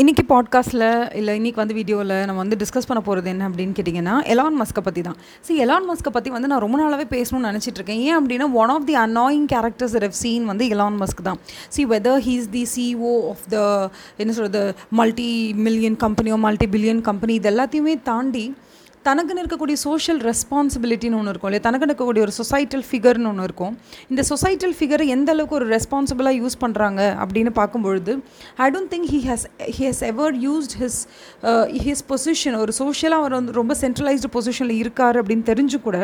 இன்றைக்கி பாட்காஸ்ட்டில் இல்லை இன்றைக்கி வந்து வீடியோவில் நம்ம வந்து டிஸ்கஸ் பண்ண போகிறது என்ன அப்படின்னு கேட்டிங்கன்னா எலான் மஸ்கை பற்றி தான் ஸோ எலான் மஸ்கை பற்றி வந்து நான் ரொம்ப நாளாகவே பேசணும்னு நினச்சிட்ருக்கேன் ஏன் அப்படின்னா one of the annoying characters ref scene வந்து எலான் மஸ்க் தான். See whether he's the CEO of the என்ன சொல்கிறது மல்டி மில்லியன் கம்பெனியோ மல்டி பில்லியன் கம்பெனி இது எல்லாத்தையுமே தாண்டி தனக்குன்னு இருக்கக்கூடிய சோஷியல் ரெஸ்பான்சிபிலிட்டின்னு ஒன்று இருக்கும் இல்லையா? தனக்குன்னு இருக்கக்கூடிய ஒரு சொசைட்டல் ஃபிகர்னு ஒன்று இருக்கும். இந்த சொசைட்டல் ஃபிகரை எந்த அளவுக்கு ஒரு ரெஸ்பான்சிபிளாக யூஸ் பண்ணுறாங்க அப்படின்னு பார்க்கும்பொழுது I don't think he has he has ever used his his position ஒரு சோஷியலாக அவர் வந்து ரொம்ப சென்ட்ரலைஸ்டு பொசிஷனில் இருக்கார் அப்படின்னு தெரிஞ்சு கூட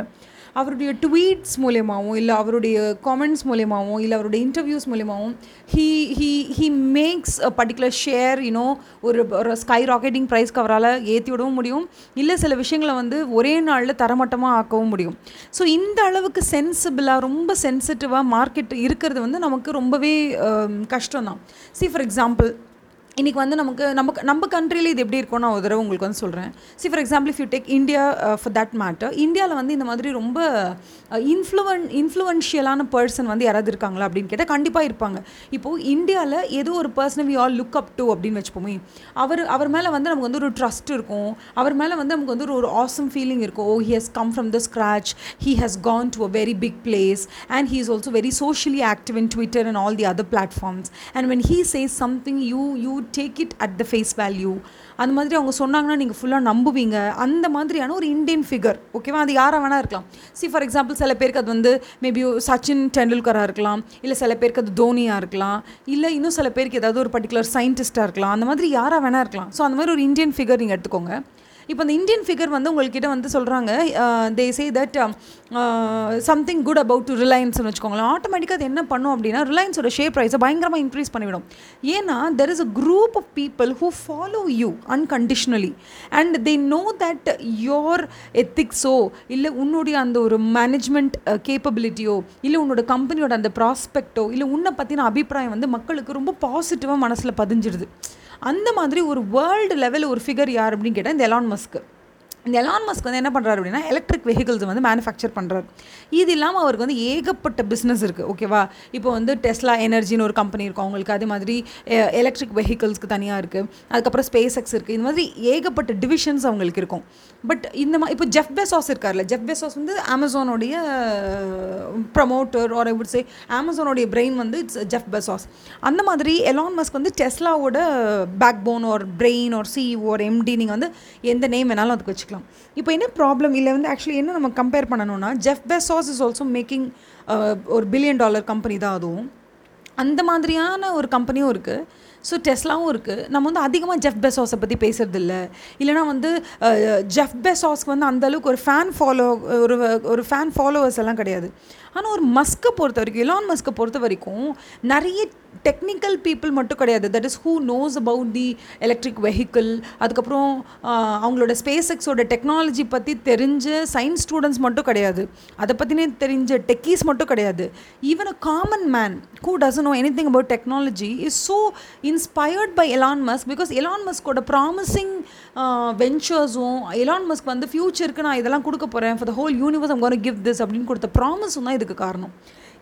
அவருடைய ட்வீட்ஸ் மூலயமாவும் இல்லை அவருடைய காமெண்ட்ஸ் மூலயமாவும் இல்லை அவருடைய இன்டர்வியூஸ் மூலயமாவும் he he he makes a particular share you know ஒரு ஒரு ஸ்கை ராக்கெட்டிங் ப்ரைஸ்க்கு அவரால் ஏற்றி விடவும் முடியும். இல்லை சில விஷயங்களை வந்து ஒரே நாளில் தரமட்டமாக ஆக்கவும் முடியும். ஸோ இந்த அளவுக்கு சென்சிபிளாக ரொம்ப சென்சிட்டிவாக மார்க்கெட் இருக்கிறது வந்து நமக்கு ரொம்பவே கஷ்டம் தான் சி ஃபார் எக்ஸாம்பிள் இன்றைக்கி வந்து நமக்கு நமக்கு நம்ம கண்ட்ரியில் இது எப்படி இருக்கும்னு நான் ஒரு தடவை உங்களுக்கு வந்து சொல்கிறேன் see for example if you take India for that matter இந்தியாவில் வந்து இந்த மாதிரி ரொம்ப இன்ஃப்ளூவன் இன்ஃப்ளூவன்ஷியலான பர்சன் வந்து யாராவது இருக்காங்களா அப்படின்னு கேட்டால் கண்டிப்பாக இருப்பாங்க. இப்போது இந்தியாவில் ஏதோ ஒரு பர்சனை we all look up to அப்படின்னு வச்சுப்போமே அவர் அவர் மேலே வந்து நமக்கு வந்து ஒரு ட்ரஸ்ட் இருக்கும். அவர் மேலே வந்து நமக்கு வந்து ஒரு ஆசம் ஃபீலிங் இருக்கும். ஓ he has come from the scratch he has gone to a very big place and he is also very socially active in Twitter and all the other platforms and when he says something you you take it at the face value அந்த மாதிரி அவங்க சொன்னாங்கன்னா நீங்கள் ஃபுல்லாக நம்புவீங்க. அந்த மாதிரியான ஒரு Indian figure ஓகேவா அது யாராக வேணா இருக்கலாம். சி ஃபார் எக்ஸாம்பிள் சில பேருக்கு அது வந்து மேபி சச்சின் டெண்டுல்கராக இருக்கலாம். இல்லை சில பேருக்கு அது தோனியாக இருக்கலாம். இல்லை இன்னும் சில பேருக்கு ஏதாவது ஒரு பர்டிகுலர் சயின்டிஸ்ட்டாக இருக்கலாம். அந்த மாதிரி யாராக வேணா இருக்கலாம். ஸோ அந்த மாதிரி ஒரு இந்தியன் ஃபிகர் நீங்கள் எடுத்துக்கோங்க. இப்போ இந்த இந்தியன் ஃபிகர் வந்து உங்கள்கிட்ட வந்து சொல்கிறாங்க they say that something good about to ரிலையன்ஸ்னு வச்சுக்கோங்களேன். ஆட்டோமேட்டிக்காக அது என்ன பண்ணும் அப்படின்னா ரிலையன்ஸோட ஷேர் ப்ரைஸை பயங்கரமாக இன்க்ரீஸ் பண்ணிவிடும். ஏன்னா there is a group of people who follow you unconditionally and they know that your எத்திக்ஸோ இல்லை உன்னுடைய அந்த ஒரு மேனேஜ்மெண்ட் கேப்பபிலிட்டியோ இல்லை உன்னோட கம்பெனியோட அந்த ப்ராஸ்பெக்டோ இல்லை உன்னை பற்றின அபிப்பிராயம் வந்து மக்களுக்கு ரொம்ப பாசிட்டிவாக மனசில் பதிஞ்சிடுது அந்த மாதிரி ஒரு வேர்ல்டு லெவல் ஒரு ஃபிகர் யார் அப்படின்னு கேட்டால் இந்த எலான் மஸ்க்கு இந்த எலான் மஸ்க் வந்து என்ன பண்ணுறாரு அப்படின்னா எலக்ட்ரிக் வெஹிக்கிள்ஸ் வந்து மேனுஃபேக்சர் பண்ணுறாரு இது இல்லாமல் அவருக்கு வந்து ஏகப்பட்ட பிஸ்னஸ் இருக்குது ஓகேவா இப்போ வந்து டெஸ்லா எனர்ஜின்னு ஒரு கம்பெனி இருக்கும். அவங்களுக்கு அதே மாதிரி எலக்ட்ரிக் வெஹிக்கிள்ஸ்க்கு தனியாக இருக்குது அதுக்கப்புறம் ஸ்பேஸ் எக்ஸ் இருக்குது இந்த மாதிரி ஏகப்பட்ட டிவிஷன்ஸ் அவங்களுக்கு இருக்கும். பட் இந்த மாதிரி இப்போ ஜெஃப் பெசாஸ் இருக்கார்ல ஜெஃப் பெசாஸ் வந்து அமேசானோடைய promoter or I would say அமேசானோடைய brain வந்து இட்ஸ் ஜெஃப் பெசாஸ் அந்த மாதிரி எலான் மஸ்க் வந்து டெஸ்லாவோட பேக் போன் ஒரு பிரெயின் ஒரு சி ஒரு எம்டி நீங்கள் வந்து எந்த நேம் வேணாலும் அதுக்கு வச்சுக்கலாம். இப்போ என்ன ப்ராப்ளம் இல்லை வந்து ஆக்சுவலி என்ன நம்ம கம்பேர் பண்ணணும்னா Jeff Bezos is also making ஒரு பில்லியன் டாலர் கம்பெனி தான் அதுவும். அந்த மாதிரியான ஒரு கம்பெனியும் இருக்குது ஸோ டெஸ்லாவும் இருக்குது நம்ம வந்து அதிகமாக ஜெஃப் பெசாஸை பற்றி பேசுகிறது இல்லை இல்லைனா வந்து ஜெஃப் பெசாஸ்க்கு வந்து அந்தளவுக்கு ஒரு ஃபேன் ஃபாலோ ஒரு ஒரு ஃபேன் ஃபாலோவர்ஸ் எல்லாம் கிடையாது. ஆனால் ஒரு மஸ்க்கை பொறுத்த வரைக்கும் எலான் மஸ்க்கை பொறுத்த வரைக்கும் நிறைய டெக்னிக்கல் பீப்புள் மட்டும் கிடையாது. That is who knows about the electric vehicle அதுக்கப்புறம் அவங்களோட ஸ்பேஸ் எக்ஸோட டெக்னாலஜி பற்றி தெரிஞ்ச சயின்ஸ் ஸ்டூடெண்ட்ஸ் மட்டும் கிடையாது. அதை பற்றினே தெரிஞ்ச டெக்கீஸ் மட்டும் கிடையாது. Even a common man who doesn't know anything about technology is so inspired by Elon Musk because Elon மஸ்கோட promising வெஞ்சர்ஸும் எலான் மஸ்க் வந்து ஃப்யூச்சருக்கு நான் இதெல்லாம் கொடுக்க போகிறேன் for the whole universe am gonna give this அப்படின்னு கொடுத்த ப்ராமிஸும் தான் இது இதுக்கு காரணம்.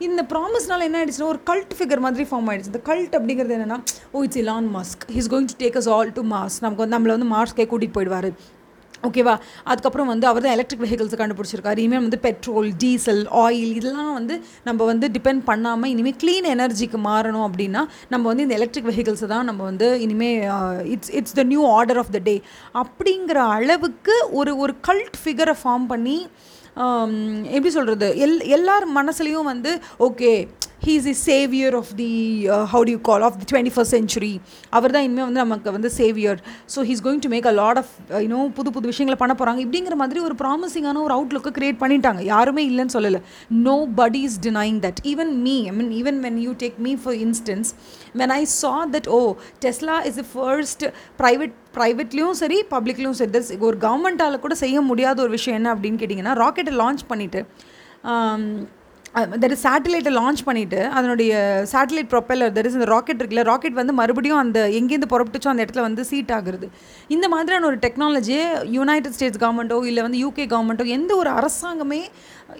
இந்த ப்ராமிஸ்னால என்ன ஆயிடுச்சுன்னா ஒரு கல்ட் ஃபிகர் மாதிரி ஃபார்ம் ஆயிடுச்சு. இந்த கல்ட் அப்படிங்கிறது என்னென்னா ஓ it's Elon Musk is going to take us all to Mars நமக்கு வந்து நம்மளை வந்து மாஸ்க்கே கூட்டிகிட்டு போயிடுவார். ஓகேவா அதுக்கப்புறம் வந்து அவர் தான் எலக்ட்ரிக் வெஹிக்கிள்ஸ் கண்டுபிடிச்சிருக்காரு. இனிமேல் வந்து பெட்ரோல் டீசல் ஆயில் இதெல்லாம் வந்து நம்ம வந்து டிபெண்ட் பண்ணாமல் இனிமேல் க்ளீன் எனர்ஜிக்கு மாறணும் அப்படின்னா நம்ம வந்து இந்த எலக்ட்ரிக் வெஹிக்கிள்ஸை தான் நம்ம வந்து இனிமேல் it's it's the new order of the day அப்படிங்கிற அளவுக்கு ஒரு ஒரு கல்ட் ஃபிகரை ஃபார்ம் பண்ணி எப்படி சொல்கிறது எல் எல்லார் மனசுலேயும் வந்து okay he is the saviour of the how do you call of the twenty first century அவர் தான் இனிமேல் வந்து நமக்கு வந்து saviour so he's going to make a lot of you know புது புது விஷயங்களை பண்ண போகிறாங்க இப்படிங்கிற மாதிரி ஒரு ப்ராமிசிங்கான ஒரு அவுட்லுக்கை க்ரியேட் பண்ணிட்டாங்க. யாருமே இல்லைன்னு சொல்லலை. Nobody is denying that even me I mean even when you take me for instance when I saw that oh Tesla is the first private ப்ரைவேட்லேயும் சரி பப்ளிக்லேயும் சரி தஸ் ஒரு கவர்மெண்ட்டால் கூட செய்ய முடியாத ஒரு விஷயம் என்ன அப்படின்னு கேட்டிங்கன்னா ராக்கெட்டை லான்ச் பண்ணிவிட்டு um, தட் இஸ் சேட்டலைட்டை லான்ச் பண்ணிவிட்டு அதனுடைய சேட்டலைட் ப்ரொப்பல்லர் தட் இஸ் இந்த ராக்கெட் இருக்குல்ல ராக்கெட் வந்து மறுபடியும் அந்த எங்கேருந்து புறப்பட்டுச்சோ அந்த இடத்துல வந்து சீட் ஆகுறது. இந்த மாதிரியான ஒரு டெக்னாலஜியை யுனைடெட் ஸ்டேட்ஸ் கவர்மெண்ட்டோ இல்லை வந்து யூகே கவர்மெண்ட்டோ எந்த ஒரு அரசாங்கமே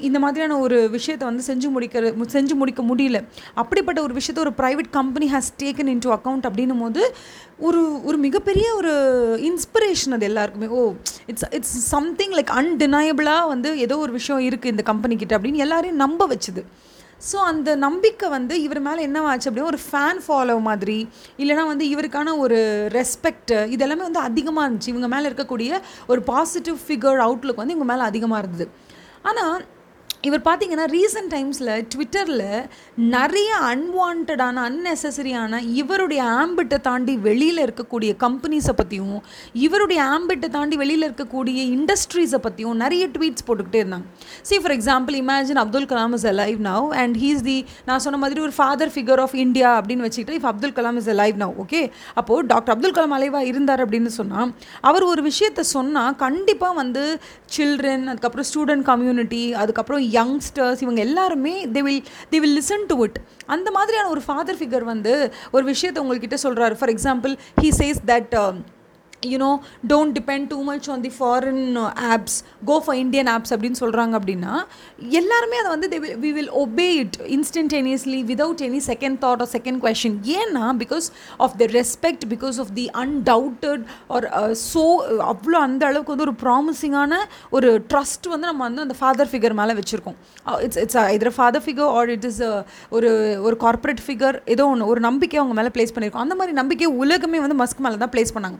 இந்த மாதிரியான ஒரு விஷயத்தை வந்து செஞ்சு முடிக்கிற செஞ்சு முடிக்க முடியல. அப்படிப்பட்ட ஒரு விஷயத்தை ஒரு private company has taken into account அப்படின்னும் போது ஒரு ஒரு மிகப்பெரிய ஒரு இன்ஸ்பிரேஷன் அது எல்லாருக்குமே. Oh it's it's something like அன்டினையபிளாக வந்து ஏதோ ஒரு விஷயம் இருக்குது இந்த கம்பெனி கிட்ட அப்படின்னு எல்லாரையும் நம்ப வச்சுது. ஸோ அந்த நம்பிக்கை வந்து இவர் மேலே என்னவாச்சு அப்படின்னா ஒரு ஃபேன் ஃபாலோ மாதிரி இல்லைனா வந்து இவருக்கான ஒரு ரெஸ்பெக்ட் இதெல்லாமே வந்து அதிகமாக இருந்துச்சு. இவங்க மேலே இருக்கக்கூடிய ஒரு பாசிட்டிவ் ஃபிகர் அவுட்லுக் வந்து இவங்க மேலே அதிகமாக இருந்தது. ஆனால் இவர் பார்த்தீங்கன்னா ரீசெண்ட் டைம்ஸில் ட்விட்டரில் நிறைய அன்வான்டான அன்னெசரியான இவருடைய ஆம்பிட்டை தாண்டி வெளியில் இருக்கக்கூடிய கம்பெனிஸை பற்றியும் இவருடைய ஆம்பிட்டை தாண்டி வெளியில் இருக்கக்கூடிய இண்டஸ்ட்ரீஸை பற்றியும் நிறைய ட்வீட்ஸ் போட்டுக்கிட்டே இருந்தாங்க. See for example imagine Abdul Kalam is alive now and he's the நான் சொன்ன மாதிரி ஒரு ஃபாதர் ஃபிகர் ஆஃப் இந்தியா அப்படின்னு வச்சுக்கிட்டு if Abdul Kalam is alive now okay அப்போது டாக்டர் அப்துல் கலாம் அலைவாக இருந்தார் அப்படின்னு சொன்னால் அவர் ஒரு விஷயத்தை சொன்னால் கண்டிப்பாக வந்து சில்ட்ரன் அதுக்கப்புறம் ஸ்டூடெண்ட் கம்யூனிட்டி அதுக்கப்புறம் யங்ஸ்டர்ஸ் இவங்க எல்லாருமே they will they will listen to it அந்த மாதிரியான ஒரு ஃபாதர் ஃபிகர் வந்து ஒரு விஷயத்தை உங்கள்கிட்ட சொல்கிறாரு for example he says that you know don't depend too much on the foreign apps go for Indian apps அப்படின்னு சொல்கிறாங்க அப்படின்னா எல்லாருமே அதை வந்து we will obey it instantaneously without any second thought or second question ஏன்னா because of the respect because of the undoubted or so அவ்வளோ அந்த அளவுக்கு வந்து ஒரு ப்ராமிசிங்கான ஒரு ட்ரஸ்ட் வந்து நம்ம வந்து அந்த ஃபாதர் ஃபிகர் மேலே வச்சுருக்கோம். It's it's either father figure or it is ஒரு ஒரு கார்ப்பரேட் ஃபிகர் ஏதோ ஒன்று ஒரு நம்பிக்கை அவங்க மேலே ப்ளேஸ் பண்ணியிருக்கோம் அந்த மாதிரி நம்பிக்கை உலகமே வந்து மஸ்க் மேலே தான் ப்ளேஸ் பண்ணாங்க.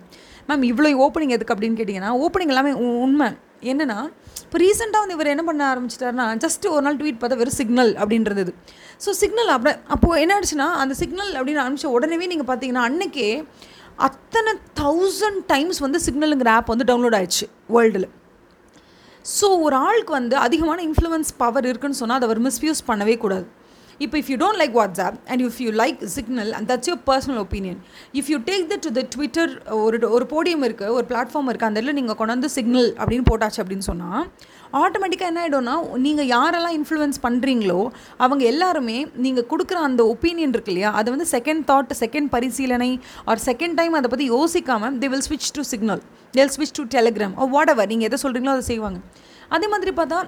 மேம் இவ்வளோ ஓப்பனிங் எதுக்கு? அப்படின்னு கேட்டிங்கன்னா ஓப்பனிங் எல்லாமே உண்மை. என்னென்னா இப்போ ரீசெண்டாக வந்து இவர் என்ன பண்ண ஆரம்பிச்சிட்டாருன்னா ஜஸ்ட் ஒரு நாள் ட்வீட் பார்த்தா வெறும் சிக்னல் அப்படின்றது ஸோ சிக்னல் அப்படி அப்போது என்ன ஆயிடுச்சுன்னா அந்த சிக்னல் அப்படின்னு ஆரம்பிச்ச உடனே நீங்கள் பார்த்தீங்கன்னா அன்னைக்கே அத்தனை தௌசண்ட் டைம்ஸ் வந்து சிக்னலுங்கிற ஆப் வந்து டவுன்லோட் ஆயிடுச்சு வேர்ல்டில் ஸோ ஒரு ஆளுக்கு வந்து அதிகமான இன்ஃப்ளூயன்ஸ் பவர் இருக்குன்னு சொன்னால் அதை அவர் மிஸ்யூஸ் பண்ணவே கூடாது. இப்போ if you don't like WhatsApp and if you like Signal and that's your personal opinion if you take the to the Twitter ஒரு ஒரு போடியம் இருக்குது ஒரு பிளாட்ஃபார்ம் இருக்குது அந்த இடத்துல நீங்கள் கொண்டாந்து சிக்னல் அப்படின்னு போட்டாச்சு அப்படின்னு சொன்னால் ஆட்டோமேட்டிக்காக என்ன ஆகிடும்னா நீங்கள் யாரெல்லாம் இன்ஃப்ளூயன்ஸ் பண்ணுறீங்களோ அவங்க எல்லாருமே நீங்கள் கொடுக்குற அந்த ஒப்பீனியன் இருக்கு இல்லையா அதை வந்து செகண்ட் தாட் செகண்ட் பரிசீலனை ஆர் செகண்ட் டைம் அதை பற்றி யோசிக்காமல் தே வில் ஸ்விட்ச் டு சிக்னல் தேல் ஸ்விட்ச் டு டெலிகிராம் வாட் எவர் நீங்கள் எதை சொல்கிறீங்களோ அதை செய்வாங்க. அதே மாதிரி பார்த்தா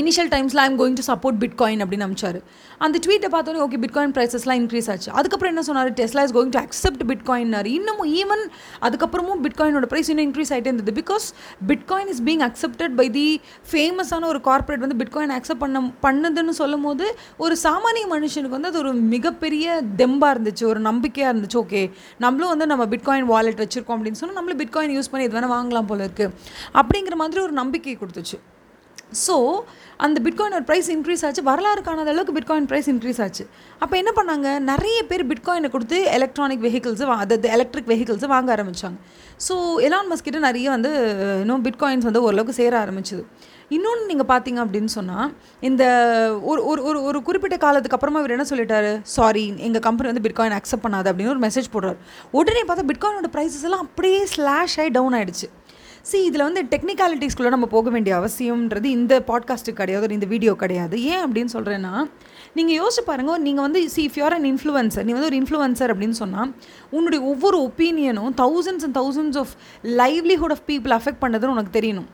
இனிஷியல் டைம்ஸில் I'm going to support bitcoin அப்படின்னு அமிச்சாரு. அந்த ட்வீட்டை பார்த்தோன்னே ஓகே பிட்காயின் ப்ரைஸஸ்லாம் இன்க்ரீஸ் ஆச்சு. அதுக்கப்புறம் என்ன சொன்னார்? Tesla is going to accept பிட்காயின்னாரு இன்னமும் ஈவன் அதுக்கப்புறமும் பிட்காயினோட ப்ரைஸ் இன்னும் இன்க்ரீஸ் ஆகிட்டே இருந்தது. Because bitcoin is being accepted by the ஃபேமஸான ஒரு கார்ப்பரேட் வந்து பிட்காயின் அக்செப்ட் பண்ண பண்ணுதுன்னு சொல்லும் போது ஒரு சாமானிய மனுஷனுக்கு வந்து அது ஒரு மிகப்பெரிய தெம்பாக இருந்துச்சு. ஒரு நம்பிக்கையாக இருந்துச்சு. ஓகே நம்மளும் வந்து நம்ம பிட்காயின் வாலெட் வச்சுருக்கோம் அப்படின்னு சொன்னால் நம்மளும் பிட்காயின் யூஸ் பண்ணி எது வேணால் வாங்கலாம் போல இருக்குது அப்படிங்கிற மாதிரி ஒரு நம்பிக்கை கொடுத்துச்சு. ஸோ அந்த பிட்காயினோட ப்ரைஸ் இன்க்ரீஸ் ஆச்சு. வரலாறு காணாத அளவுக்கு பிட்காயின் ப்ரைஸ் இன்க்ரீஸ் ஆச்சு. அப்போ என்ன பண்ணாங்க? நிறைய பேர் பிட்காயினை கொடுத்து எலக்ட்ரானிக் வெஹிக்கிள்ஸு அதாவது எலக்ட்ரிக் வெஹிக்கிள்ஸை வாங்க ஆரம்பித்தாங்க ஸோ எலான் மஸ்கிட்ட நிறைய வந்து இன்னும் பிட்காயின்ஸ் வந்து ஓரளவுக்கு சேர ஆரம்பிச்சுது. இன்னொன்று நீங்கள் பார்த்தீங்க அப்படின்னு சொன்னால் இந்த ஒரு ஒரு ஒரு ஒரு குறிப்பிட்ட காலத்துக்கு அப்புறமா இவர் என்ன சொல்லிட்டாரு? சாரி எங்கள் கம்பெனி வந்து பிட்காயின் அக்செப்ட் பண்ணாது அப்படின்னு ஒரு மெசேஜ் போடுறாரு. உடனே பார்த்தா பிட்காயினோட ப்ரைஸஸ் எல்லாம் அப்படியே ஸ்லாஷ் ஆகி டவுன் ஆகிடுச்சு சி இதில் வந்து டெக்னிக்காலிட்டிஸ்குள்ளே நம்ம போக வேண்டிய அவசியம்ன்றது இந்த பாட்காஸ்ட்டுக்கு கிடையாது ஒரு இந்த வீடியோ கிடையாது. ஏன் அப்படின்னு சொல்கிறேன்னா நீங்கள் யோசிச்சு பாருங்கள் நீங்கள் வந்து see if you're an influencer நீ வந்து ஒரு இன்ஃப்ளூயன்சர் அப்படின்னு சொன்னால் உன்னுடைய ஒவ்வொரு ஒப்பீனியனும் thousands and thousands of livelihood of people affect பண்ணதுன்னு உனக்கு தெரியணும்.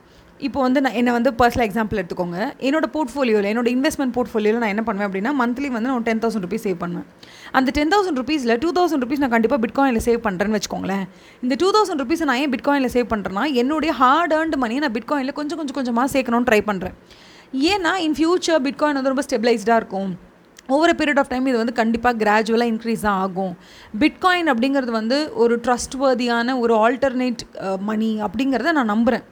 இப்போ வந்து நான் என்னை வந்து பர்சனல் எக்ஸாம்பிள் எடுத்துக்கோங்க. என்னோட போர்ட்ஃபோலியோவில் என்னோட இன்வெஸ்ட்மெண்ட் போர்ட்ஃபோலியோவில் நான் என்ன பண்ணுவேன் அப்படின்னா மந்த்லி வந்து நான் டென் தௌசண்ட் ருபீஸ் சேவ் பண்ணுவேன். அந்த டென் தௌசண்ட் ருபீஸில் டூ தௌசண்ட் ருபீஸ் நான் கண்டிப்பாக பிட்காயினில் சேவ் பண்ணுறேன்னு வச்சுக்கோங்களேன். இந்த டூ தௌசண்ட் ருபீஸ் நான் ஏன் பிட்காயினில் சேவ் பண்ணுறேன்னா என்னுடைய ஹார்ட் ஏர்ன்டு மணியை நான் பிட்காயினில் கொஞ்சம் கொஞ்சம் கொஞ்சமாக சேர்க்கணும்னு ட்ரை பண்ணுறேன் ஏன்னா இன் ஃபியூச்சர் பிட்காயின் வந்து ரொம்ப ஸ்டெபிளைஸ்டாக இருக்கும். ஒவ்வொரு பீரியட் ஆஃப் டைம் இது வந்து கண்டிப்பாக கிராஜுவலாக இன்க்ரீஸ் தான் ஆகும். பிட்காயின் அப்படிங்கிறது வந்து ஒரு ட்ரஸ்ட்வர்தியான ஒரு ஆல்டர்னேட் மணி அப்படிங்கிறத நான் நம்புகிறேன்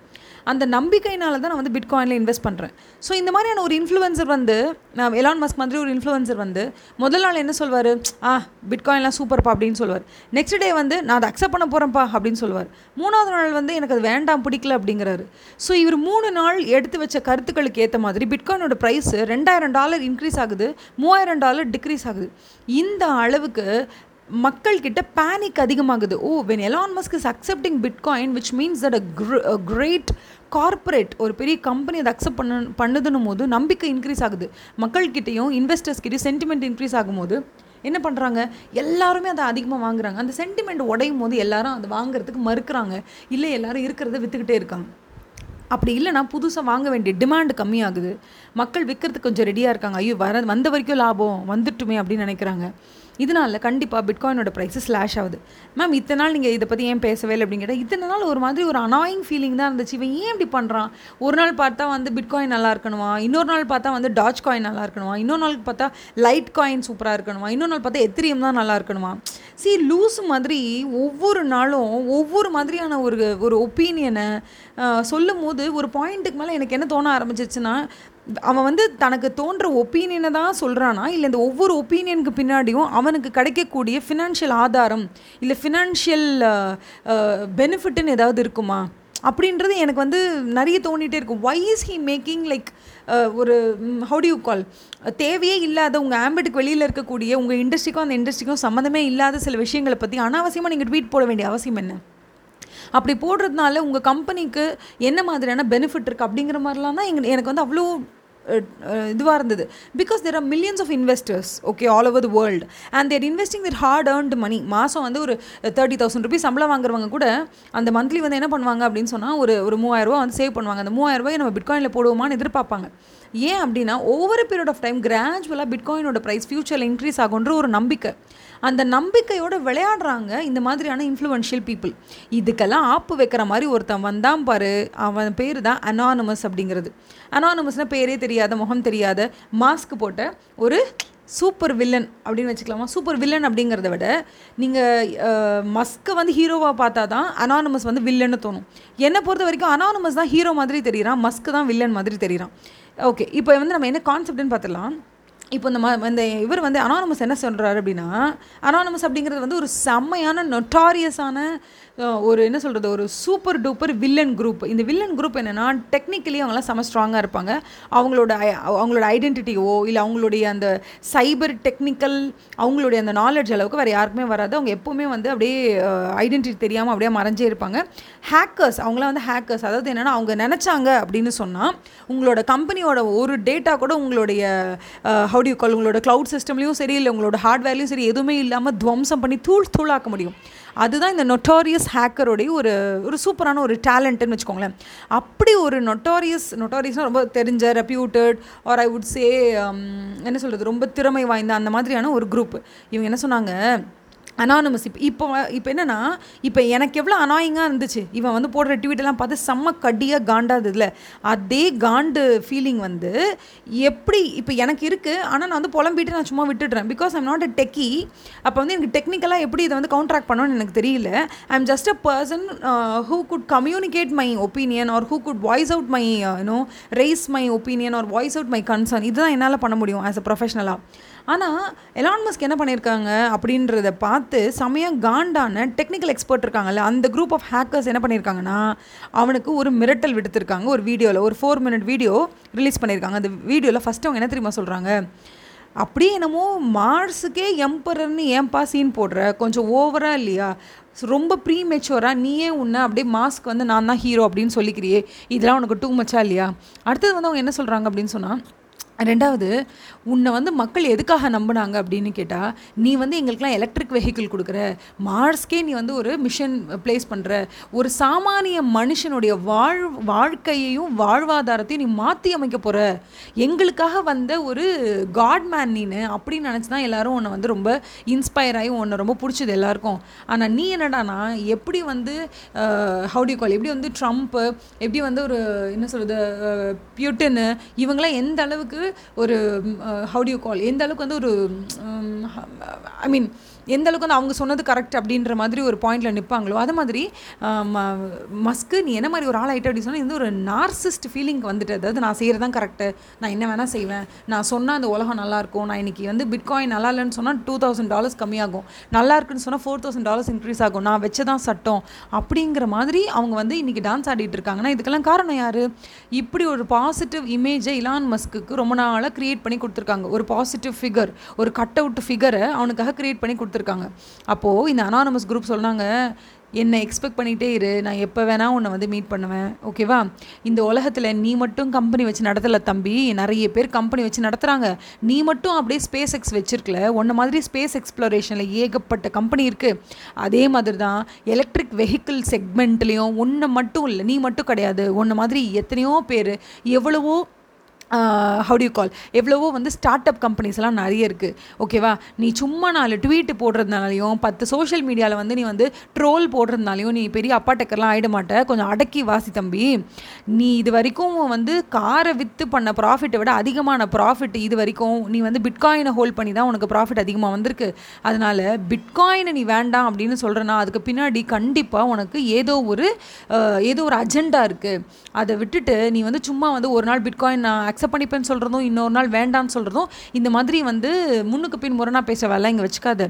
அந்த நம்பிக்கையினால தான் நான் வந்து பிட்காயினில் இன்வெஸ்ட் பண்ணுறேன் ஸோ இந்த மாதிரியான ஒரு இன்ஃப்ளூயன்சர் வந்து நான் எலான் மஸ்க் மாதிரி ஒரு இன்ஃப்ளூயன்சர் வந்து முதல் நாள் என்ன சொல்வார்? ஆ பிட்காயின்லாம் சூப்பர்ப்பா அப்படின்னு சொல்லுவார் நெக்ஸ்ட் டே வந்து நான் அதை அக்செப்ட் பண்ண போகிறேன்ப்பா அப்படின்னு சொல்லுவார் மூணாவது நாள் வந்து எனக்கு அது வேண்டாம் பிடிக்கல அப்படிங்கிறாரு. ஸோ இவர் மூணு நாள் எடுத்து வச்ச கருத்துக்களுக்கு ஏற்ற மாதிரி பிட்காயினோட ப்ரைஸ் ரெண்டாயிரம் டாலர் இன்க்ரீஸ் ஆகுது மூவாயிரம் டாலர் டிக்ரீஸ் ஆகுது. இந்த அளவுக்கு மக்கள்கிட்ட பேனிக் அதிகமாகுது. ஓ when Elon Musk is accepting bitcoin which means that a great corporate ஒரு பெரிய கம்பெனி அதை அக்செப்ட் பண்ண பண்ணுதுன்னும் போது நம்பிக்கை இன்க்ரீஸ் ஆகுது. மக்கள்கிட்டையும் இன்வெஸ்டர்ஸ்கிட்டையும் சென்டிமெண்ட் இன்க்ரீஸ் ஆகும்போது என்ன பண்ணுறாங்க எல்லாருமே அதை அதிகமாக வாங்குறாங்க. அந்த சென்டிமெண்ட் உடையும் போது எல்லாரும் அதை வாங்குறதுக்கு மறுக்கிறாங்க. இல்லை எல்லாரும் இருக்கிறத விற்றுக்கிட்டே இருக்காங்க. அப்படி இல்லைனா புதுசாக வாங்க வேண்டிய டிமாண்ட் கம்மியாகுது. மக்கள் விற்கிறதுக்கு கொஞ்சம் ரெடியாக இருக்காங்க. ஐயோ வர வந்த வரைக்கும் லாபம் வந்துட்டுமே அப்படின்னு நினைக்கிறாங்க. இதனால கண்டிப்பாக பிட்காயினோட ப்ரைஸஸ் ஸ்லாஷ் ஆகுது. மேம் இத்தனை நாள் நீங்கள் இதை பற்றி ஏன் பேசவே இல்லை அப்படின்னு கேட்டால் இத்தனை நாள் ஒரு மாதிரி ஒரு அனாயிங் ஃபீலிங் தான் இருந்துச்சு. இவன் ஏன் இப்படி பண்ணுறான் ஒரு நாள் பார்த்தா வந்து பிட்காயின் நல்லா இருக்கணுமா? இன்னொரு நாள் பார்த்தா வந்து டாச் காயின் நல்லா இருக்கணுமா? இன்னொரு நாள் பார்த்தா லைட் காயின் சூப்பராக இருக்கணுமா? இன்னொரு நாள் பார்த்தா எத்திரியம் தான் நல்லா இருக்கணுமா? சி லூஸ் மாதிரி ஒவ்வொரு நாளும் ஒவ்வொரு மாதிரியான ஒரு ஒரு ஒப்பீனியனை சொல்லும் போது ஒரு பாயிண்ட்டுக்கு மேலே எனக்கு என்ன தோண ஆரம்பிச்சிச்சுன்னா அவன் வந்து தனக்கு தோன்ற ஒப்பீனியனை தான் சொல்கிறானா இல்லை இந்த ஒவ்வொரு ஒப்பீனியனுக்கு பின்னாடியும் அவனுக்கு கிடைக்கக்கூடிய ஃபினான்ஷியல் ஆதாரம் இல்லை ஃபினான்ஷியல் பெனிஃபிட்டுன்னு ஏதாவது இருக்குமா? அப்படின்றது எனக்கு வந்து நிறைய தோண்டிகிட்டே இருக்கும் why is he making like ஒரு ஹவு டு யூ கால் தேவையே இல்லாத உங்கள் ஆம்பிட்டுக்கு வெளியில் இருக்கக்கூடிய உங்கள் இண்டஸ்ட்ரிக்கும் அந்த இண்டஸ்ட்ரிக்கும் சம்மந்தமே இல்லாத சில விஷயங்களை பற்றி அனாவசியமாக நீங்கள் ட்வீட் போட வேண்டிய அவசியம் என்ன? அப்படி போடுறதுனால உங்கள் கம்பெனிக்கு என்ன மாதிரியான பெனிஃபிட் இருக்குது அப்படிங்கிற மாதிரிலாம் தான் எங்க எனக்கு வந்து அவ்வளோ இதுவாக இருந்தது. Because there are millions of investors okay all over the world and they're investing their hard earned money மாதம் வந்து ஒரு தேர்ட்டி தௌசண்ட் ருபீஸ் சம்பளம் வாங்குறவங்க கூட அந்த மந்த்லி வந்து என்ன பண்ணுவாங்க அப்படின்னு சொன்னால் ஒரு ஒரு மூவாயிரரூபா வந்து சேவ் பண்ணுவாங்க. அந்த மூவாயிரரூபாய் நம்ம பிட்காயினில் போடுவோமான்னு எதிர்பார்ப்பாங்க. ஏன் அப்படின்னா ஒவ்வொரு பீரியட் ஆஃப் டைம் கிராஜுவலாக பிட்காயினோட ப்ரைஸ் ஃபியூச்சரில் இன்க்ரீஸ் ஆகுன்ற ஒரு நம்பிக்கை. அந்த நம்பிக்கையோடு விளையாடுறாங்க இந்த மாதிரியான இன்ஃப்ளூவன்ஷியல் பீப்புள் இதுக்கெல்லாம் ஆப்பு வைக்கிற மாதிரி ஒருத்தன் வந்தான் பாரு அவன் பேர் தான் அனானமஸ் அப்படிங்கிறது. அனானமஸ்னால் பேரே தெரியாத முகம் தெரியாத மாஸ்க் போட்ட ஒரு சூப்பர் வில்லன் அப்படின்னு வச்சுக்கலாமா? சூப்பர் வில்லன் அப்படிங்கிறத விட நீங்கள் மஸ்க்கை வந்து ஹீரோவாக பார்த்தா தான் அனானமஸ் வந்து வில்லன்னு தோணும். என்னை பொறுத்த வரைக்கும் அனானமஸ் தான் ஹீரோ மாதிரி தெரியுறான் மஸ்க்கு தான் வில்லன் மாதிரி தெரியுறான். ஓகே இப்போ வந்து நம்ம என்ன கான்செப்ட்னு பார்த்துடலாம். இப்போ இந்த ம இந்த இவர் வந்து அனானமஸ் என்ன சொல்கிறாரு அப்படின்னா அனானமஸ் அப்படிங்கிறது வந்து ஒரு செம்மையான நொட்டாரியஸான ஒரு என்ன சொல்கிறது ஒரு சூப்பர் டூப்பர் வில்லன் குரூப் இந்த வில்லன் குரூப் என்னென்னா டெக்னிக்கலி அவங்களாம் செம்ம ஸ்ட்ராங்காக இருப்பாங்க. அவங்களோட அவங்களோட ஐடென்டிட்டியோ இல்லை அவங்களுடைய அந்த சைபர் டெக்னிக்கல் அவங்களுடைய அந்த நாலேஜ் அளவுக்கு வேறு யாருக்குமே வராது. அவங்க எப்போவுமே வந்து அப்படியே ஐடென்டிட்டி தெரியாமல் அப்படியே மறைஞ்சே இருப்பாங்க. ஹேக்கர்ஸ் அவங்களாம் வந்து ஹேக்கர்ஸ் அதாவது என்னென்னா அவங்க நினச்சாங்க அப்படின்னு சொன்னால் உங்களோட கம்பெனியோட ஒரு டேட்டா கூட உங்களுடைய ஹவுடி கால் உங்களோட க்ளவுட் சிஸ்டம்லேயும் சரி இல்லை உங்களோட ஹார்ட்வேர்லேயும் சரி எதுவுமே இல்லாமல் துவம்சம் பண்ணி தூள் தூளாக்க முடியும். அதுதான் இந்த நொட்டோரியஸ் ஹேக்கருடைய ஒரு ஒரு சூப்பரான ஒரு டேலண்ட்டுன்னு வச்சுக்கோங்களேன். அப்படி ஒரு நொட்டோரியஸ் நொட்டோரியஸ்னால் ரொம்ப தெரிஞ்ச reputed or I would say என்ன சொல்கிறது ரொம்ப திறமை வாய்ந்த அந்த மாதிரியான ஒரு குரூப் இவங்க என்ன சொன்னாங்க? அனானமஸ் இப்போ இப்போ இப்போ என்னென்னா இப்போ எனக்கு எவ்வளோ அனாயிங்காக இருந்துச்சு. இவன் வந்து போடுற ட்வீட்டெல்லாம் பார்த்து செம்ம கடியாக காண்டாதுல அதே காண்டு ஃபீலிங் வந்து எப்படி இப்போ எனக்கு இருக்குது ஆனால் நான் வந்து புலம்பிட்டு நான் சும்மா விட்டுடுறேன். Because I'm not a techie அப்போ வந்து எனக்கு டெக்னிக்கலாக எப்படி இதை வந்து கவுண்ட்ராக்ட் பண்ணணும்னு எனக்கு தெரியல. I am just a person who could communicate my opinion or who could voice out my you know raise my opinion or voice out my concern இதுதான் என்னால் பண்ண முடியும் ஆஸ் அ ப்ரொஃபஷனலாக ஆனால் எலான் மஸ்க் என்ன பண்ணியிருக்காங்க அப்படின்றத பார்த்து செமையாக காண்டான டெக்னிக்கல் எக்ஸ்பர்ட் இருக்காங்கல்ல அந்த குரூப் ஆஃப் ஹேக்கர்ஸ் என்ன பண்ணியிருக்காங்கன்னா அவனுக்கு ஒரு மிரட்டல் விடுத்திருக்காங்க. ஒரு வீடியோவில் ஒரு ஃபோர் மினிட் வீடியோ ரிலீஸ் பண்ணியிருக்காங்க அந்த வீடியோவில் ஃபஸ்ட்டு அவங்க என்ன தெரியுமா சொல்கிறாங்க அப்படியே என்னமோ மார்ஸுக்கே எம்பரர்னு ஏன்பா சீன் போடுற? கொஞ்சம் ஓவராக இல்லையா? ரொம்ப ப்ரீ மெச்சூராக நீயே உன்னை அப்படியே மாஸ்க் வந்து நான் தான் ஹீரோ அப்படின்னு சொல்லிக்கிறியே. இதெல்லாம் உனக்கு டூ மச்சா இல்லையா? அடுத்தது வந்து அவங்க என்ன சொல்கிறாங்க அப்படின்னு சொன்னால் ரெண்டாவது உன்னை வந்து மக்கள் எதுக்காக நம்பினாங்க அப்படின்னு கேட்டால் நீ வந்து எங்களுக்கெலாம் எலக்ட்ரிக் வெஹிக்கிள் கொடுக்குற மார்ஸ்க்கே நீ வந்து ஒரு மிஷன் ப்ளேஸ் பண்ணுற ஒரு சாமானிய மனுஷனுடைய வாழ் வாழ்க்கையையும் வாழ்வாதாரத்தையும் நீ மாற்றி அமைக்க போகிற எங்களுக்காக வந்த ஒரு காட்மேன் நீனு அப்படின்னு நினச்சி தான் எல்லோரும் உன்னை வந்து ரொம்ப இன்ஸ்பயர் ஆகி உன்னை ரொம்ப பிடிச்சது எல்லாருக்கும். ஆனால் நீ என்னடானா எப்படி வந்து ஹவுடி கால் எப்படி வந்து ட்ரம்ப்பு எப்படி வந்து ஒரு என்ன சொல்கிறது பியூட்டனு இவங்களாம் எந்த அளவுக்கு ஒரு ஹவு டியூ கால் எந்த அளவுக்கு வந்து ஒரு ஐ மீன் எந்த அளவுக்கு வந்து அவங்க சொன்னது கரெக்ட் அப்படின்ற மாதிரி ஒரு பாயிண்டில் நிற்பாங்களோ அது மாதிரி மஸ்க்கு நீ என்ன மாதிரி ஒரு ஆள் ஆகிட்ட அப்படின்னு சொன்னால் இந்த ஒரு நார்சிஸ்ட் ஃபீலிங் வந்துட்டு அதாவது நான் செய்கிறது தான் கரெக்டு நான் என்ன வேணால் செய்வேன் நான் சொன்னால் அந்த உலகம் நல்லாயிருக்கும் நான் இன்றைக்கி வந்து பிட்காயின் நல்லா இல்லைன்னு சொன்னால் டூ தௌசண்ட் டாலர்ஸ் கம்மியாகும் நல்லா இருக்குன்னு சொன்னால் ஃபோர் தௌசண்ட் டாலர்ஸ் இன்க்ரீஸ் ஆகும் நான் வச்சதான் சட்டம் அப்படிங்கிற மாதிரி அவங்க வந்து இன்றைக்கி டான்ஸ் ஆடிட்டு இருக்காங்கன்னா இதுக்கெல்லாம் காரணம் யார்? இப்படி ஒரு பாசிட்டிவ் இமேஜை இலான் மஸ்க்கு ரொம்ப நாளாக க்ரியேட் பண்ணி கொடுத்துருக்காங்க. ஒரு பாசிட்டிவ் ஃபிகர் ஒரு கட் அவுட் ஃபிகரை அவனுக்காக க்ரியேட் பண்ணி கொடுத்துருக்காங்க. அப்போது இந்த அனானமஸ் குரூப் சொன்னாங்க என்னை எக்ஸ்பெக்ட் பண்ணிகிட்டே இரு. நான் எப்போ வேணால் உன்னை வந்து மீட் பண்ணுவேன். ஓகேவா இந்த உலகத்தில் நீ மட்டும் கம்பெனி வச்சு நடத்தலை தம்பி. நிறைய பேர் கம்பெனி வச்சு நடத்துகிறாங்க நீ மட்டும் அப்படியே ஸ்பேஸ் எக்ஸ் வச்சுருக்கல. உன்ன மாதிரி ஸ்பேஸ் எக்ஸ்ப்ளோரேஷனில் ஏகப்பட்ட கம்பெனி இருக்குது அதே மாதிரி தான் எலக்ட்ரிக் வெஹிக்கிள் செக்மெண்ட்லேயும் ஒன்று மட்டும் இல்லை நீ மட்டும் கிடையாது. உன்ன மாதிரி எத்தனையோ பேர் எவ்வளவோ ஹவு டியூ கால் எவ்வளவோ வந்து ஸ்டார்ட் அப் கம்பெனிஸ்லாம் நிறைய இருக்குது ஓகேவா நீ சும்மா நாலு ட்வீட் போடுறதுனாலையும் பத்து சோஷியல் மீடியாவில் வந்து நீ வந்து ட்ரோல் போடுறதுனாலையும் நீ பெரிய அப்பா டக்கர்லாம் ஆகிட மாட்டே. கொஞ்சம் அடக்கி வாசி தம்பி. நீ இது வரைக்கும் வந்து காரை விற்று பண்ண ப்ராஃபிட்டை விட அதிகமான ப்ராஃபிட் இது வரைக்கும் நீ வந்து பிட்காயினை ஹோல்ட் பண்ணி தான் உனக்கு ப்ராஃபிட் அதிகமாக வந்திருக்கு. அதனால் பிட்காயினை நீ வேண்டாம் அப்படின்னு சொல்கிறனா அதுக்கு பின்னாடி கண்டிப்பாக உனக்கு ஏதோ ஒரு ஏதோ ஒரு அஜெண்டா இருக்குது அதை விட்டுட்டு நீ வந்து சும்மா வந்து ஒரு நாள் பிட்காயின் நான் அக்செப்ட் பண்ணிப்பேன்னு சொல்கிறதும் இன்னொரு நாள் வேண்டாம்னு சொல்கிறதும் இந்த மாதிரி வந்து முன்னுக்கு பின் முரணாக பேச வேலை இங்கே வச்சுக்காது.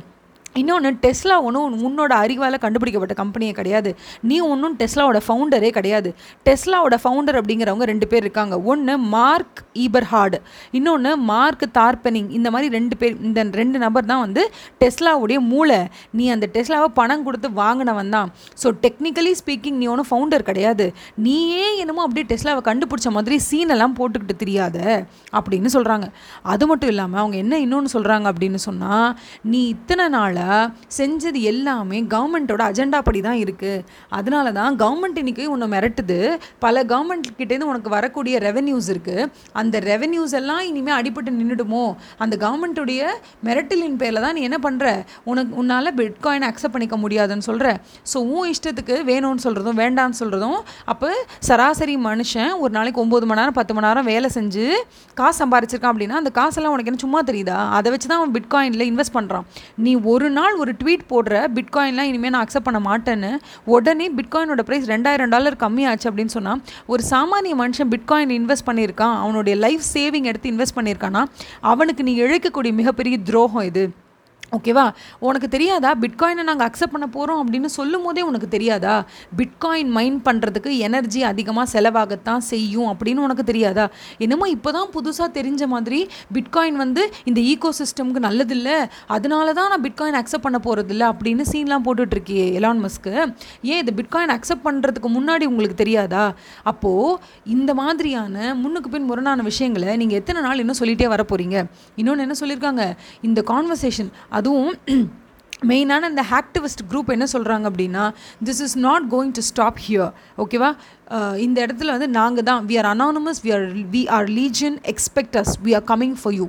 இன்னொன்று டெஸ்லா ஒன்றும் உன்னோட அறிவால் கண்டுபிடிக்கப்பட்ட கம்பெனியே கிடையாது. நீ ஒன்றும் டெஸ்லாவோட ஃபவுண்டரே கிடையாது. டெஸ்லாவோட ஃபவுண்டர் அப்படிங்கிறவங்க ரெண்டு பேர் இருக்காங்க. ஒன்று மார்க் ஈபர்ஹார்டு இன்னொன்று மார்க் தார்பெனிங் இந்த மாதிரி ரெண்டு பேர் இந்த ரெண்டு நபர் தான் வந்து டெஸ்லாவுடைய மூளை. நீ அந்த டெஸ்லாவை பணம் கொடுத்து வாங்கினவன் தான். ஸோ டெக்னிக்கலி ஸ்பீக்கிங் நீ ஒன்றும் ஃபவுண்டர் கிடையாது. நீயே என்னமோ அப்படியே டெஸ்லாவை கண்டுபிடிச்ச மாதிரி சீனெல்லாம் போட்டுக்கிட்டு தெரியாத அப்படின்னு சொல்கிறாங்க அது மட்டும் இல்லாமல் அவங்க என்ன இன்னொன்று சொல்கிறாங்க அப்படின்னு சொன்னால் நீ இத்தனை நாள் நாளாக செஞ்சது எல்லாமே கவர்மெண்ட்டோட அஜெண்டா படி தான் இருக்குது அதனால தான் கவர்மெண்ட் இன்றைக்கி உன்னை மிரட்டுது. பல கவர்மெண்ட் கிட்டேருந்து உனக்கு வரக்கூடிய ரெவென்யூஸ் இருக்குது அந்த ரெவென்யூஸ் எல்லாம் இனிமேல் அடிபட்டு நின்றுடுமோ அந்த கவர்மெண்ட்டுடைய மிரட்டலின் பேரில் தான் நீ என்ன பண்ணுற உனக்கு உன்னால் பிட்காயின் அக்செப்ட் பண்ணிக்க முடியாதுன்னு சொல்கிற ஸோ உன் இஷ்டத்துக்கு வேணும்னு சொல்கிறதும் வேண்டான்னு சொல்கிறதும் அப்போ சராசரி மனுஷன் ஒரு நாளைக்கு ஒம்பது மணி நேரம் பத்து மணி நேரம் வேலை செஞ்சு காசு சம்பாரிச்சிருக்கான் அப்படின்னா அந்த காசெல்லாம் உனக்கு என்ன சும்மா தெரியுதா? அதை வச்சு தான் அவன் பிட்காயினில் இன்வெஸ்ட் பண்ணுறான் நீ ஒரு நாள் ஒரு ட்வீட் போடுற பிட்காயின்லாம் இனிமேல் நான் அக்செப்ட் பண்ண மாட்டேன்னு உடனே பிட்காயினோட ப்ரைஸ் ரெண்டாயிரம் டாலர் கம்மியாச்சு அப்படின்னு சொன்னால் ஒரு சாமானிய மனுஷன் பிட்காயின் இன்வெஸ்ட் பண்ணியிருக்கான் அவனுடைய லைஃப் சேவிங் எடுத்து இன்வெஸ்ட் பண்ணியிருக்கானா அவனுக்கு நீ இழைக்கக்கூடிய மிகப்பெரிய துரோகம் இது. ஓகேவா? உனக்கு தெரியாதா? பிட்காயினை நாங்கள் அக்செப்ட் பண்ண போகிறோம் அப்படின்னு சொல்லும் போதே உனக்கு தெரியாதா? பிட்காயின் மைண்ட் பண்ணுறதுக்கு எனர்ஜி அதிகமாக செலவாகத்தான் செய்யும் அப்படின்னு உனக்கு தெரியாதா? என்னமோ இப்போ தான் புதுசாக தெரிஞ்ச மாதிரி பிட்காயின் வந்து இந்த ஈகோ சிஸ்டம்க்கு நல்லதில்லை. அதனால தான் நான் பிட்காயின் அக்செப்ட் பண்ண போகிறதில்ல அப்படின்னு சீன்லாம் போட்டுட்ருக்கியே எலான் மஸ்க்கு ஏன் இந்த பிட்காயின் அக்செப்ட் பண்ணுறதுக்கு முன்னாடி உங்களுக்கு தெரியாதா? அப்போது இந்த மாதிரியான முன்னுக்கு பின் முரணான விஷயங்களை நீங்கள் எத்தனை நாள் இன்னும் சொல்லிகிட்டே வர போகிறீங்க இன்னொன்று என்ன சொல்லியிருக்காங்க? இந்த கான்வர்சேஷன் அதுவும் மெயினான இந்த ஆக்டிவிஸ்ட் குரூப் என்ன சொல்கிறாங்க அப்படின்னா this is not going to stop here ஓகேவா இந்த இடத்துல வந்து நாங்கள் தான் we are anonymous we are we are legion expect us we are coming for you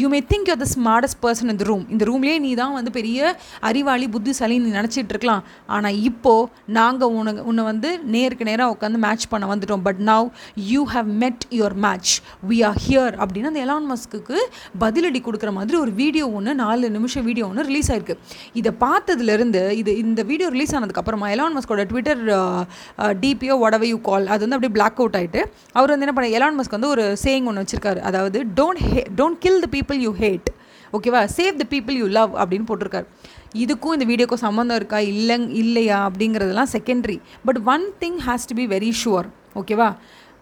you may think you're the smartest person இந்த ரூம் இந்த ரூம்லேயே நீ தான் வந்து பெரிய அறிவாளி புத்திசாலி நீ நினச்சிட்டு இருக்கலாம். ஆனால் இப்போது நாங்கள் உனக்கு உன்னை வந்து நேருக்கு நேராக உட்காந்து மேட்ச் பண்ண வந்துட்டோம். But now you have met your match we are here அப்படின்னு அந்த எலான் மஸ்க்கு பதிலடி கொடுக்குற மாதிரி ஒரு வீடியோ ஒன்று நாலு நிமிஷம் வீடியோ ஒன்று ரிலீஸ் ஆயிருக்கு. இதை பார்த்ததுலேருந்து இது இந்த வீடியோ ரிலீஸ் ஆனதுக்கப்புறமா Elon மஸ்கோட Twitter DP or whatever you call அது வந்து அப்படியே பிளாக் அவுட் ஆகிட்டு அவர் வந்து என்ன பண்ண எலான் மஸ்க் வந்து ஒரு சேயிங் ஒன்று வச்சிருக்காரு. அதாவது don't hey don't kill the people you hate ஓகேவா save the people you love அப்படின்னு போட்டிருக்காரு. இதுக்கும் இந்த வீடியோக்கும் சம்மந்தம் இருக்கா? இல்லை இல்லையா? அப்படிங்கிறதெல்லாம் secondary but one thing has to be very sure ஓகேவா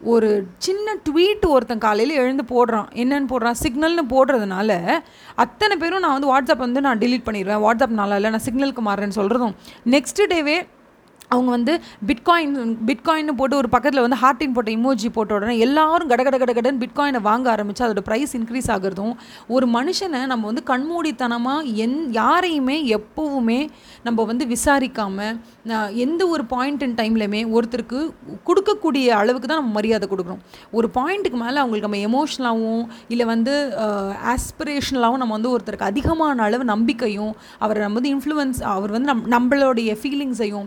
ஒரு சின்ன ட்வீட் ஒருத்தன் காலையில் எழுந்து போடுறான். என்னென்னு போடுறான்? சிக்னல்னு போடுறதுனால அத்தனை பேரும் நான் வந்து வாட்ஸ்அப் வந்து நான் டிலீட் பண்ணிடுவேன். வாட்ஸ்அப் நல்லா இல்லை நான் சிக்னலுக்கு மாறுறேன்னு சொல்கிறதும் நெக்ஸ்ட் டேவே அவங்க வந்து பிட்காயின் பிட்காயின்னு போட்டு ஒரு பக்கத்தில் வந்து ஹார்ட்டின் போட்ட இமோஜி போட்ட உடனே எல்லாரும் கட கட கட கடன்னு பிட்காயினை வாங்க ஆரம்பித்து அதோட ப்ரைஸ் இன்க்ரீஸ் ஆகிறதும் ஒரு மனுஷனை நம்ம வந்து கண்மூடித்தனமாக என் யாரையுமே எப்போவுமே நம்ம வந்து விசாரிக்காமல் எந்த ஒரு பாயிண்ட் இன் டைம்லையுமே ஒருத்தருக்கு கொடுக்கக்கூடிய அளவுக்கு தான் நம்ம மரியாதை கொடுக்குறோம் ஒரு பாயிண்ட்டுக்கு மேலே அவங்களுக்கு நம்ம எமோஷ்னலாகவும் இல்லை வந்து ஆஸ்பிரேஷனலாகவும் நம்ம வந்து ஒருத்தருக்கு அதிகமான அளவு நம்பிக்கையும் அவரை நம்ம வந்து இன்ஃப்ளூயன்ஸ் அவர் வந்து நம் நம்மளுடைய ஃபீலிங்ஸையும்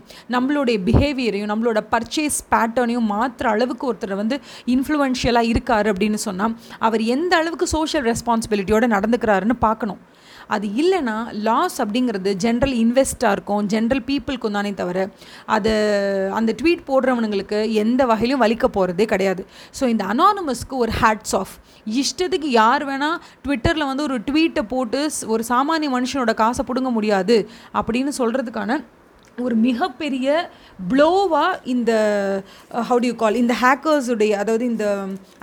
நம்மளுடைய பிஹேவியரையும் நம்மளோட பர்ச்சேஸ் பேட்டர்னையும் மாற்றுற அளவுக்கு ஒருத்தர் வந்து இன்ஃப்ளூயன்ஷியலாக இருக்கார் அப்படின்னு சொன்னால் அவர் எந்த அளவுக்கு சோஷியல் ரெஸ்பான்சிபிலிட்டியோடு நடந்துக்கிறாருன்னு பார்க்கணும். அது இல்லைன்னா லாஸ் அப்படிங்கிறது ஜென்ரல் இன்வெஸ்டாக இருக்கும் ஜென்ரல் பீப்புளுக்கும் தானே தவிர அதை அந்த ட்வீட் போடுறவனுங்களுக்கு எந்த வகையிலும் வலிக்க போகிறதே கிடையாது. ஸோ இந்த அனானமஸ்க்கு ஒரு ஹேட்ஸ் ஆஃப் இஷ்டத்துக்கு யார் வேணால் ட்விட்டரில் வந்து ஒரு ட்வீட்டை போட்டு ஒரு சாமானிய மனுஷனோட காசை பிடுங்க முடியாது அப்படின்னு சொல்கிறதுக்கான ஒரு மிகப்பெரிய ப்ளோவாக இந்த ஹவு டு யூ கால் இந்த ஹேக்கர்ஸுடைய அதாவது இந்த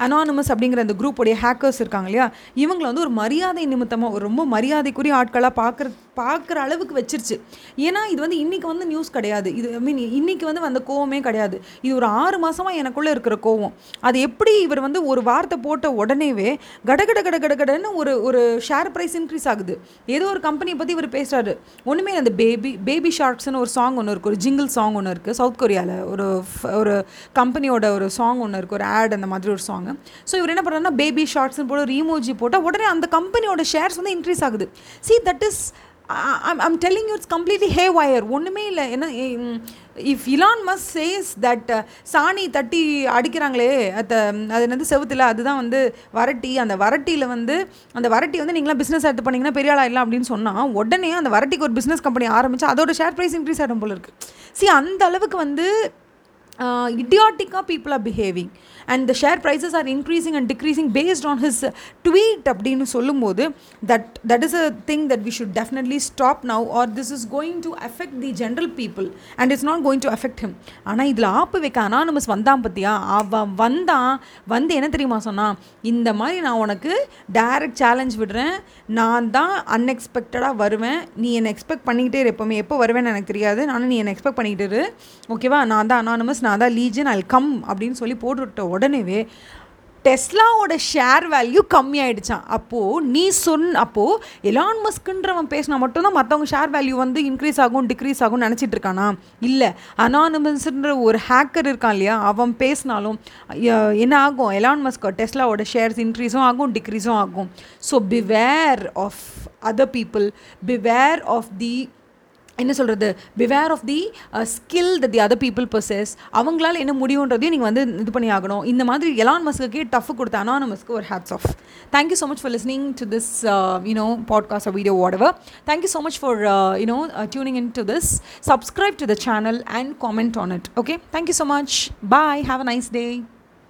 அனானமஸ் அப்படிங்கிற அந்த குரூப்புடைய ஹேக்கர்ஸ் இருக்காங்க இல்லையா? இவங்களை வந்து ஒரு மரியாதை நிமித்தமாக ஒரு ரொம்ப மரியாதைக்குரிய ஆட்களாக பார்க்குற பார்க்குற அளவுக்கு வச்சிருச்சு. ஏன்னா இது வந்து இன்றைக்கி வந்து நியூஸ் கிடையாது. இது ஐ மீன் இன்றைக்கி வந்து வந்த கோவமே கிடையாது. இது ஒரு ஆறு மாதமாக எனக்குள்ளே இருக்கிற கோவம். அது எப்படி இவர் வந்து ஒரு வார்த்தை போட்ட உடனேவே கடகட கட கட கடன்னு ஒரு ஒரு ஷேர் ப்ரைஸ் இன்க்ரீஸ் ஆகுது. ஏதோ ஒரு கம்பெனியை பற்றி இவர் பேசுகிறாரு ஒன்றுமே அந்த பேபி பேபி ஷார்ட்ஸ்னு ஒரு சாங் ஒன்று இருக்குது ஒரு ஜிங்கிள் சாங் ஒன்று இருக்குது சவுத் கொரியாவில் ஒரு ஒரு கம்பெனியோட ஒரு சாங் ஒன்று இருக்குது ஒரு ஆட் அந்த மாதிரி ஒரு சாங் ஸோ இவர் என்ன பண்ணுறாருன்னா பேபி ஷார்ட்ஸ்னு போட ஒரு ஈமோஜி போட்டால் உடனே அந்த கம்பெனியோட ஷேர்ஸ் வந்து இன்க்ரீஸ் ஆகுது. See that is I'm telling you it's completely haywire ஒன்றுமே இல்லை. என்ன if Elon Musk says that சாணி தட்டி அடிக்கிறாங்களே அத்த அது என்னது செவுத்துல அதுதான் வந்து வரட்டி அந்த வரட்டியில் வந்து அந்த வரட்டி வந்து நீங்களாம் பிஸ்னஸ் எடுத்து பண்ணீங்கன்னா பெரிய ஆளாயிடலாம் அப்படின்னு சொன்னால் உடனே அந்த வரட்டிக்கு ஒரு பிஸ்னஸ் கம்பெனி ஆரம்பித்து அதோட ஷேர் ப்ரைஸ் இன்க்ரீஸ் ஆகிடும் போல இருக்குது சி அந்த அளவுக்கு வந்து idiotic-ஆ people are behaving and the share prices are increasing and decreasing based on his tweet அப்படின்னு சொல்லும்போது that that is a thing that we should definitely stop now or this is going to affect the general people and it's not going to affect him ஆனால் இதில் ஆப்பு வைக்க anonymous வந்தான் பத்தியா அவன் வந்தான் வந்து என்ன தெரியுமா சொன்னான் இந்த மாதிரி நான் உனக்கு டைரக்ட் சேலஞ்ச் விடுறேன் நான் தான் அன்எக்ஸ்பெக்டடாக வருவேன் நீ என்னை எக்ஸ்பெக்ட் பண்ணிக்கிட்டே இரு எப்போவுமே எப்போ வருவேன்னு எனக்கு தெரியாது நானும் நீ என்னை எக்ஸ்பெக்ட் பண்ணிக்கிட்டு இரு ஓகேவா நான் தான் அனானமஸ் நான் தான் லீஜன் அல் கம் அப்படின்னு சொல்லி போட்டுவிட்ட உடனேவே டெஸ்லாவோட ஷேர் வேல்யூ கம்மியாயிடுச்சான் அப்போது நீ சொன் அப்போது எலான் மஸ்க்குன்றவன் பேசினா மட்டும்தான் மற்றவங்க ஷேர் வேல்யூ வந்து இன்க்ரீஸ் ஆகும் டிக்ரீஸ் ஆகும்னு நினச்சிட்டு இருக்கானா? இல்லை. அனானமஸ்ன்ற ஒரு ஹேக்கர் இருக்கான் இல்லையா? அவன் பேசினாலும் என்ன ஆகும்? எலான் மஸ்க் டெஸ்லாவோட ஷேர்ஸ் இன்க்ரீஸும் ஆகும் டிக்ரீஸும் ஆகும். So beware of other people beware of the என்ன சொல்கிறது beware of the skill the the other people purses அவங்களால என்ன முடியுன்றதையும் நீங்கள் வந்து இது பண்ணி ஆகணும். இந்த மாதிரி எலான் மஸ்க்கு டஃப் கொடுத்த அனானமஸ்க்கு ஒரு hats off thank you so much for listening to this you know podcast video whatever thank you so much for you know tuning in to this subscribe to the channel and comment on it okay thank you so much bye have a nice day